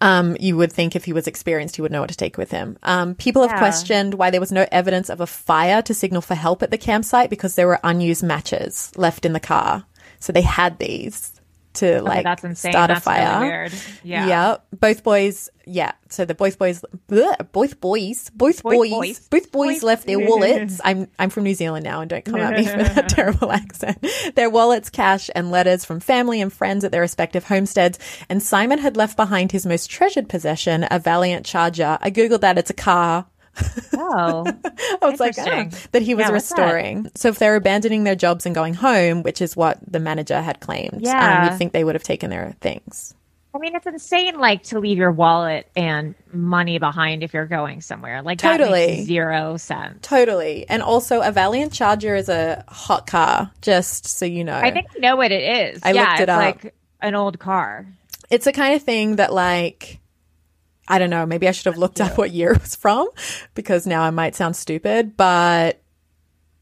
um, you would think if he was experienced, he would know what to take with him. Um, people have Yeah. questioned why there was no evidence of a fire to signal for help at the campsite because there were unused matches left in the car. So they had these to like that's insane. start a That's really fire. weird. Yeah. Both boys, yeah. So the both boys, bleh, both boys, both Both boys, boys. both boys Boys. left their wallets. I'm I'm from New Zealand now, and don't come at me for that terrible accent. Their wallets, cash, and letters from family and friends at their respective homesteads. And Simon had left behind his most treasured possession, a Valiant Charger. I googled that; it's a car. Oh, I was like, Interesting. that he was Yeah, restoring. So if they're abandoning their jobs and going home, which is what the manager had claimed, Yeah. um, you'd think they would have taken their things. I mean, it's insane, like to leave your wallet and money behind if you're going somewhere. Like that Totally. makes zero sense. Totally. And also, a Valiant Charger is a hot car, just so you know. I think I know what it is. I yeah, looked it it's up. like an old car. it's the kind of thing that, like, I don't know, maybe I should have looked up what year it was from because now I might sound stupid, but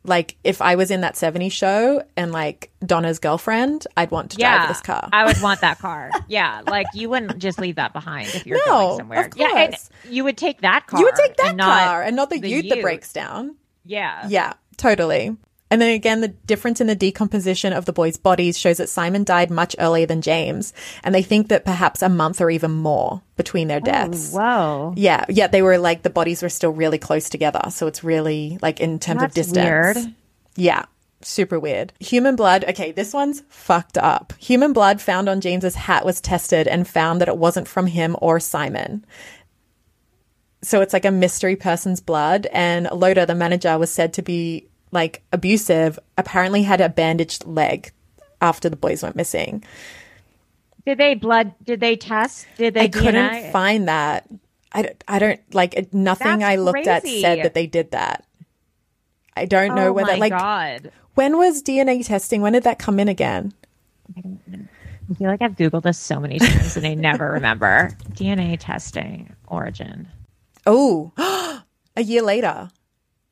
like if I was in that 70s show and like Donna's girlfriend, I'd want to yeah, drive this car. I would want that car. yeah, like you wouldn't just leave that behind if you're No, going somewhere. Yeah, you would take that car. you would take that and car and not the, the ute that breaks down. Yeah, Yeah, totally. And then again, the difference in the decomposition of the boys' bodies shows that Simon died much earlier than James, and they think that perhaps a month or even more between their oh, deaths. Wow! Yeah, yeah, they were like the bodies were still really close together, so it's really like in terms of That's distance. weird. Yeah, super weird. Human blood. Okay, this one's fucked up. Human blood found on James's hat was tested and found that it wasn't from him or Simon. So it's like a mystery person's blood. And Loder, the manager, was said to be like abusive. Apparently, had a bandaged leg after the boys went missing. Did they blood? Did they test? Did they? I couldn't find that. I, don't- I don't like nothing That's I looked at said that they did that. I don't know oh whether my like God. when was DNA testing? When did that come in again? I feel like I've googled this so many times and I never remember DNA testing origin. Oh, a year later.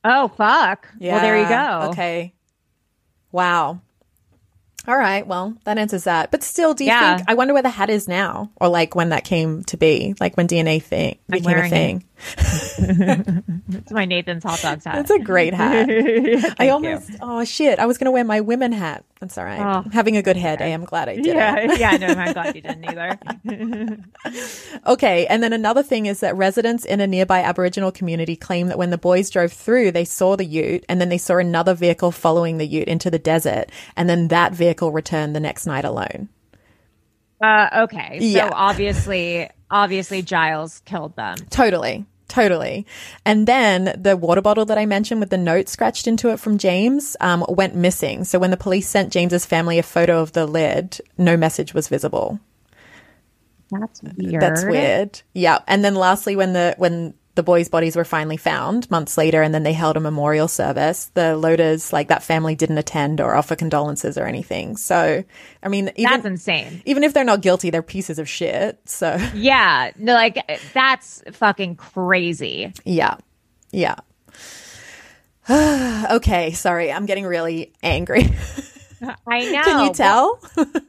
Oh fuck! Yeah. Well, there you go. Okay. Wow. All right. Well, that answers that. But still, do you Yeah. think? I wonder where the hat is now, or like when that came to be, like when DNA thing became a thing. It's my Nathan's hot dogs hat. That's a great hat. I Thank you. almost. Oh shit! I was gonna wear my women hat. That's all right. Oh, I'm having a good head. I am glad I did Yeah, it. yeah. No, I'm glad you didn't either. Okay, and then another thing is that residents in a nearby Aboriginal community claim that when the boys drove through, they saw the ute and then they saw another vehicle following the ute into the desert, and then that vehicle returned the next night alone. Uh, okay. So Yeah. obviously, obviously, Giles killed them. Totally. Totally. And then the water bottle that I mentioned with the note scratched into it from James um, went missing. So when the police sent James's family a photo of the lid, no message was visible. That's weird. That's weird. Yeah. And then lastly, when the when the boys' bodies were finally found months later, and then they held a memorial service, the Loders, like that family, didn't attend or offer condolences or anything. So, I mean, That's even insane. even if they're not guilty, they're pieces of shit. So, Yeah. No, like that's fucking crazy. yeah, yeah. okay, sorry, I'm getting really angry. I know. Can you tell?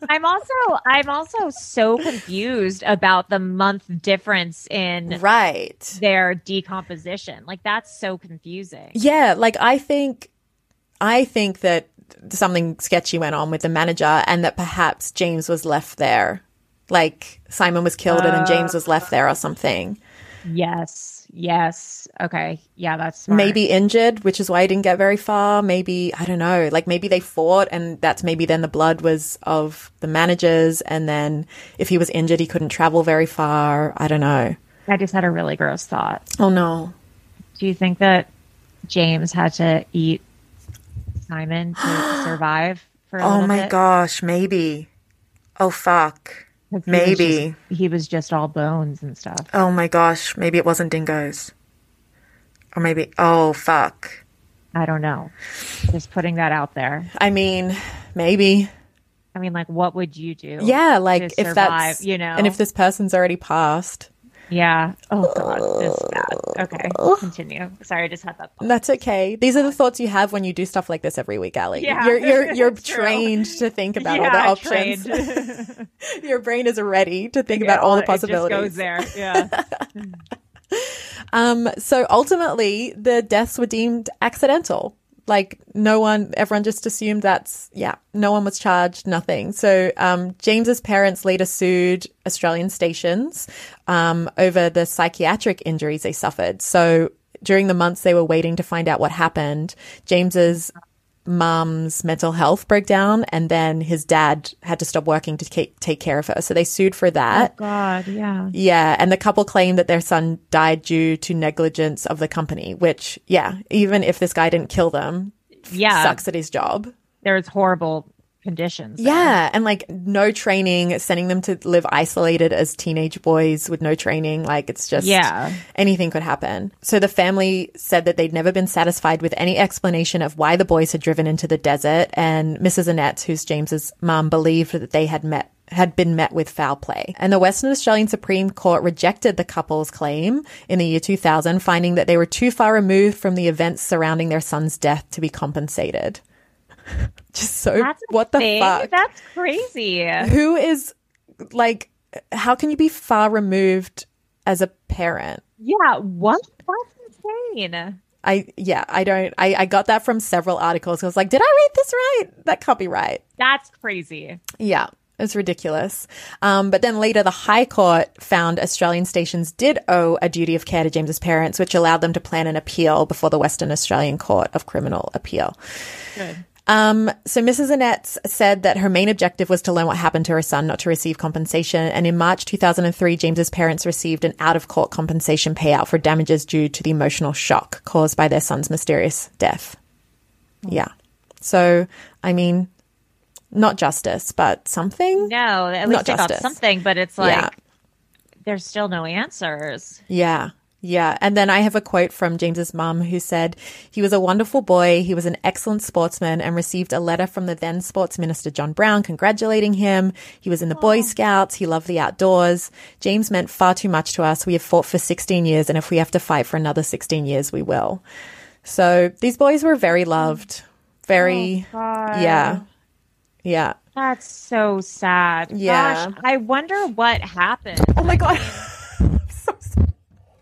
I'm also I'm also so confused about the month difference in right. their decomposition. Like that's so confusing. Yeah, like I think I think that something sketchy went on with the manager and that perhaps James was left there. Like Simon was killed and then James uh. was left there or something. Yes. Yes. Okay. Yeah, that's smart. Maybe injured, which is why he didn't get very far. Maybe I don't know. Like maybe they fought and that's maybe then the blood was of the managers and then if he was injured he couldn't travel very far. I don't know. I just had a really gross thought. Oh no. Do you think that James had to eat Simon to survive for a Oh my bit? gosh, maybe. Oh fuck. 'Cause he was Maybe. just- he was just all bones and stuff. Oh my gosh, maybe it wasn't dingoes. Or maybe, oh fuck. I don't know. Just putting that out there. I mean, maybe. I mean, like, what would you do? Yeah, like if survive, that's, you know, and if this person's already passed, yeah. Oh god, this bad. Okay, continue. Sorry, I just had that. thought. that's okay. These are the thoughts you have when you do stuff like this every week, Allie. Yeah, you're you're you're it's true. trained to think about all the options. Your brain is ready to think Yeah, about all the possibilities. it possibilities. goes there. Yeah. Um, so ultimately, the deaths were deemed accidental. Like no one, everyone just assumed that's yeah. No one was charged, nothing. So um, James's parents later sued Australian stations um, over the psychiatric injuries they suffered. So during the months they were waiting to find out what happened, James's mom's mental health broke down and then his dad had to stop working to take, take care of her. So they sued for that. Oh, God, yeah. Yeah. And the couple claimed that their son died due to negligence of the company, which, yeah, even if this guy didn't kill them, Yeah. sucks at his job. There's horrible conditions. there. Yeah. And like no training, sending them to live isolated as teenage boys with no training. Like it's just, Yeah. anything could happen. So the family said that they'd never been satisfied with any explanation of why the boys had driven into the desert. And Mrs. Annette, who's James's mom, believed that they had met had been met with foul play. And the Western Australian Supreme Court rejected the couple's claim in the year 2000, finding that they were too far removed from the events surrounding their son's death to be compensated. Just so That's what the thing? fuck? That's crazy. Who is like how can you be far removed as a parent? Yeah. What? That's insane. I yeah, I don't I, I got that from several articles. I was like, did I read this right? That can't be right. That's crazy. Yeah. It's ridiculous. Um, but then later, the High Court found Australian stations did owe a duty of care to James's parents, which allowed them to plan an appeal before the Western Australian Court of Criminal Appeal. Good. Um, so Mrs. Annette said that her main objective was to learn what happened to her son, not to receive compensation. And in March 2003, James's parents received an out of court compensation payout for damages due to the emotional shock caused by their son's mysterious death. Yeah. So, I mean, not justice, but something. No, at Not least they got justice. something, but it's like Yeah. there's still no answers. Yeah. Yeah. And then I have a quote from James's mum who said, He was a wonderful boy. He was an excellent sportsman and received a letter from the then sports minister, John Brown, congratulating him. He was in the Boy Scouts. He loved the outdoors. James meant far too much to us. We have fought for 16 years. And if we have to fight for another 16 years, we will. So these boys were very loved. Very, oh, yeah. Yeah. That's so sad. Yeah. Gosh, I wonder what happened. Oh my God.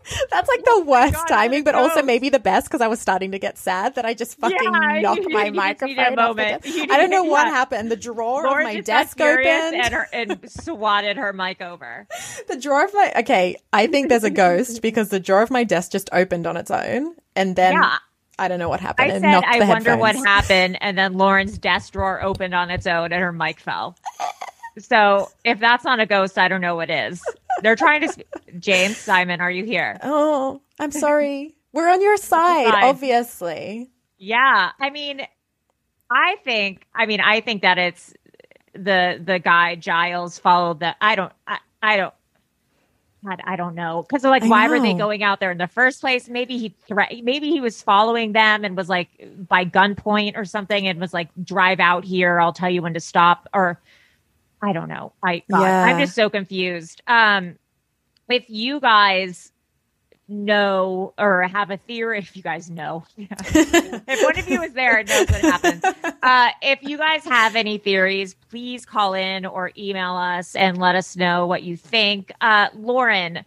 That's like the oh worst God, timing, but also maybe the best because I was starting to get sad that I just fucking Yeah, knocked you my just microphone. off the desk. You I don't know what yeah. happened. The drawer of my desk opened. and, her, and swatted her mic over. the drawer of my okay. I think there's a ghost because the drawer of my desk just opened on its own, and then Yeah. I don't know what happened. It said, I wonder what happened. And then Lauren's desk drawer opened on its own and her mic fell. So if that's not a ghost, I don't know what is. They're trying to. Sp- James, Simon, are you here? Oh, I'm sorry. We're on your side, obviously. Yeah. I mean, I think, I mean, I think that it's the, the guy Giles followed the, I don't, I, I don't, God, I don't know. Cause like, I why were they going out there in the first place? Maybe he threat, maybe he was following them and was like by gunpoint or something and was like, drive out here. I'll tell you when to stop. Or I don't know. I, God, Yeah. I'm just so confused. Um, if you guys know or have a theory, if you guys know, if one of you is there and knows what happens, uh, if you guys have any theories, please call in or email us and let us know what you think. Uh, Lauren,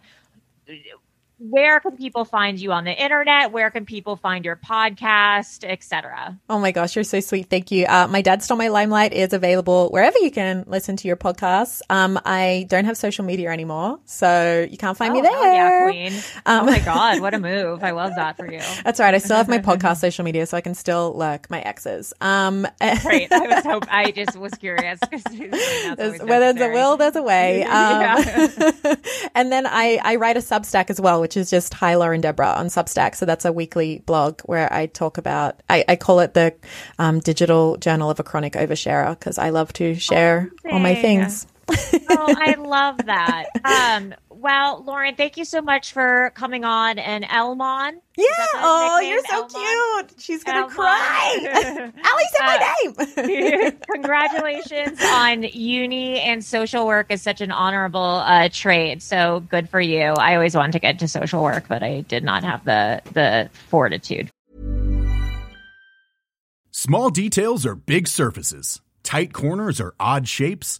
where can people find you on the internet? Where can people find your podcast, etc.? Oh my gosh, you're so sweet. Thank you. Uh, my Dad Stole My Limelight is available wherever you can listen to your podcasts. Um, I don't have social media anymore, so you can't find me Oh, yeah, there. queen! Um, oh my god, what a move! I love that for you. That's right. I still have my podcast social media, so I can still lurk my exes. Um, Great. I was hope I just was curious 'cause that's there's- where there's a will, there's a way. Um, Yeah. and then I, I write a Substack as well, which is just Hi Lauren Deborah on Substack. So that's a weekly blog where I talk about, I, I call it the um, digital journal of a chronic oversharer because I love to share all my things. Oh, I love that. Um, well, Lauren, thank you so much for coming on and Elmon. Yeah. Oh, nickname, you're so Elmon? cute. She's going to cry. Ali said my name. Congratulations on uni and social work is such an honorable uh, trade. So good for you. I always wanted to get into social work, but I did not have the the fortitude. Small details are big surfaces. Tight corners are odd shapes.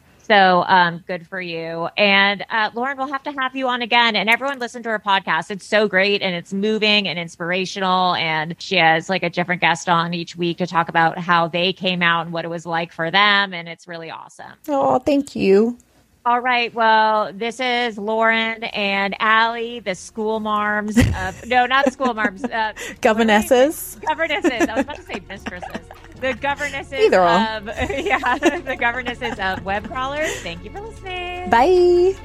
So um, good for you. And uh, Lauren, we'll have to have you on again. And everyone listen to her podcast. It's so great and it's moving and inspirational. And she has like a different guest on each week to talk about how they came out and what it was like for them. And it's really awesome. Oh, thank you. All right. Well, this is Lauren and Allie, the school marms. Of, no, not school marms. Uh, Governesses. Governesses. I was about to say mistresses. The governesses Either of yeah, the governesses of web crawlers. Thank you for listening. Bye.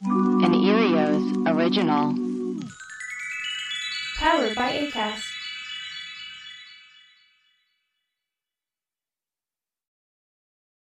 An Earios original. Powered by ACAST.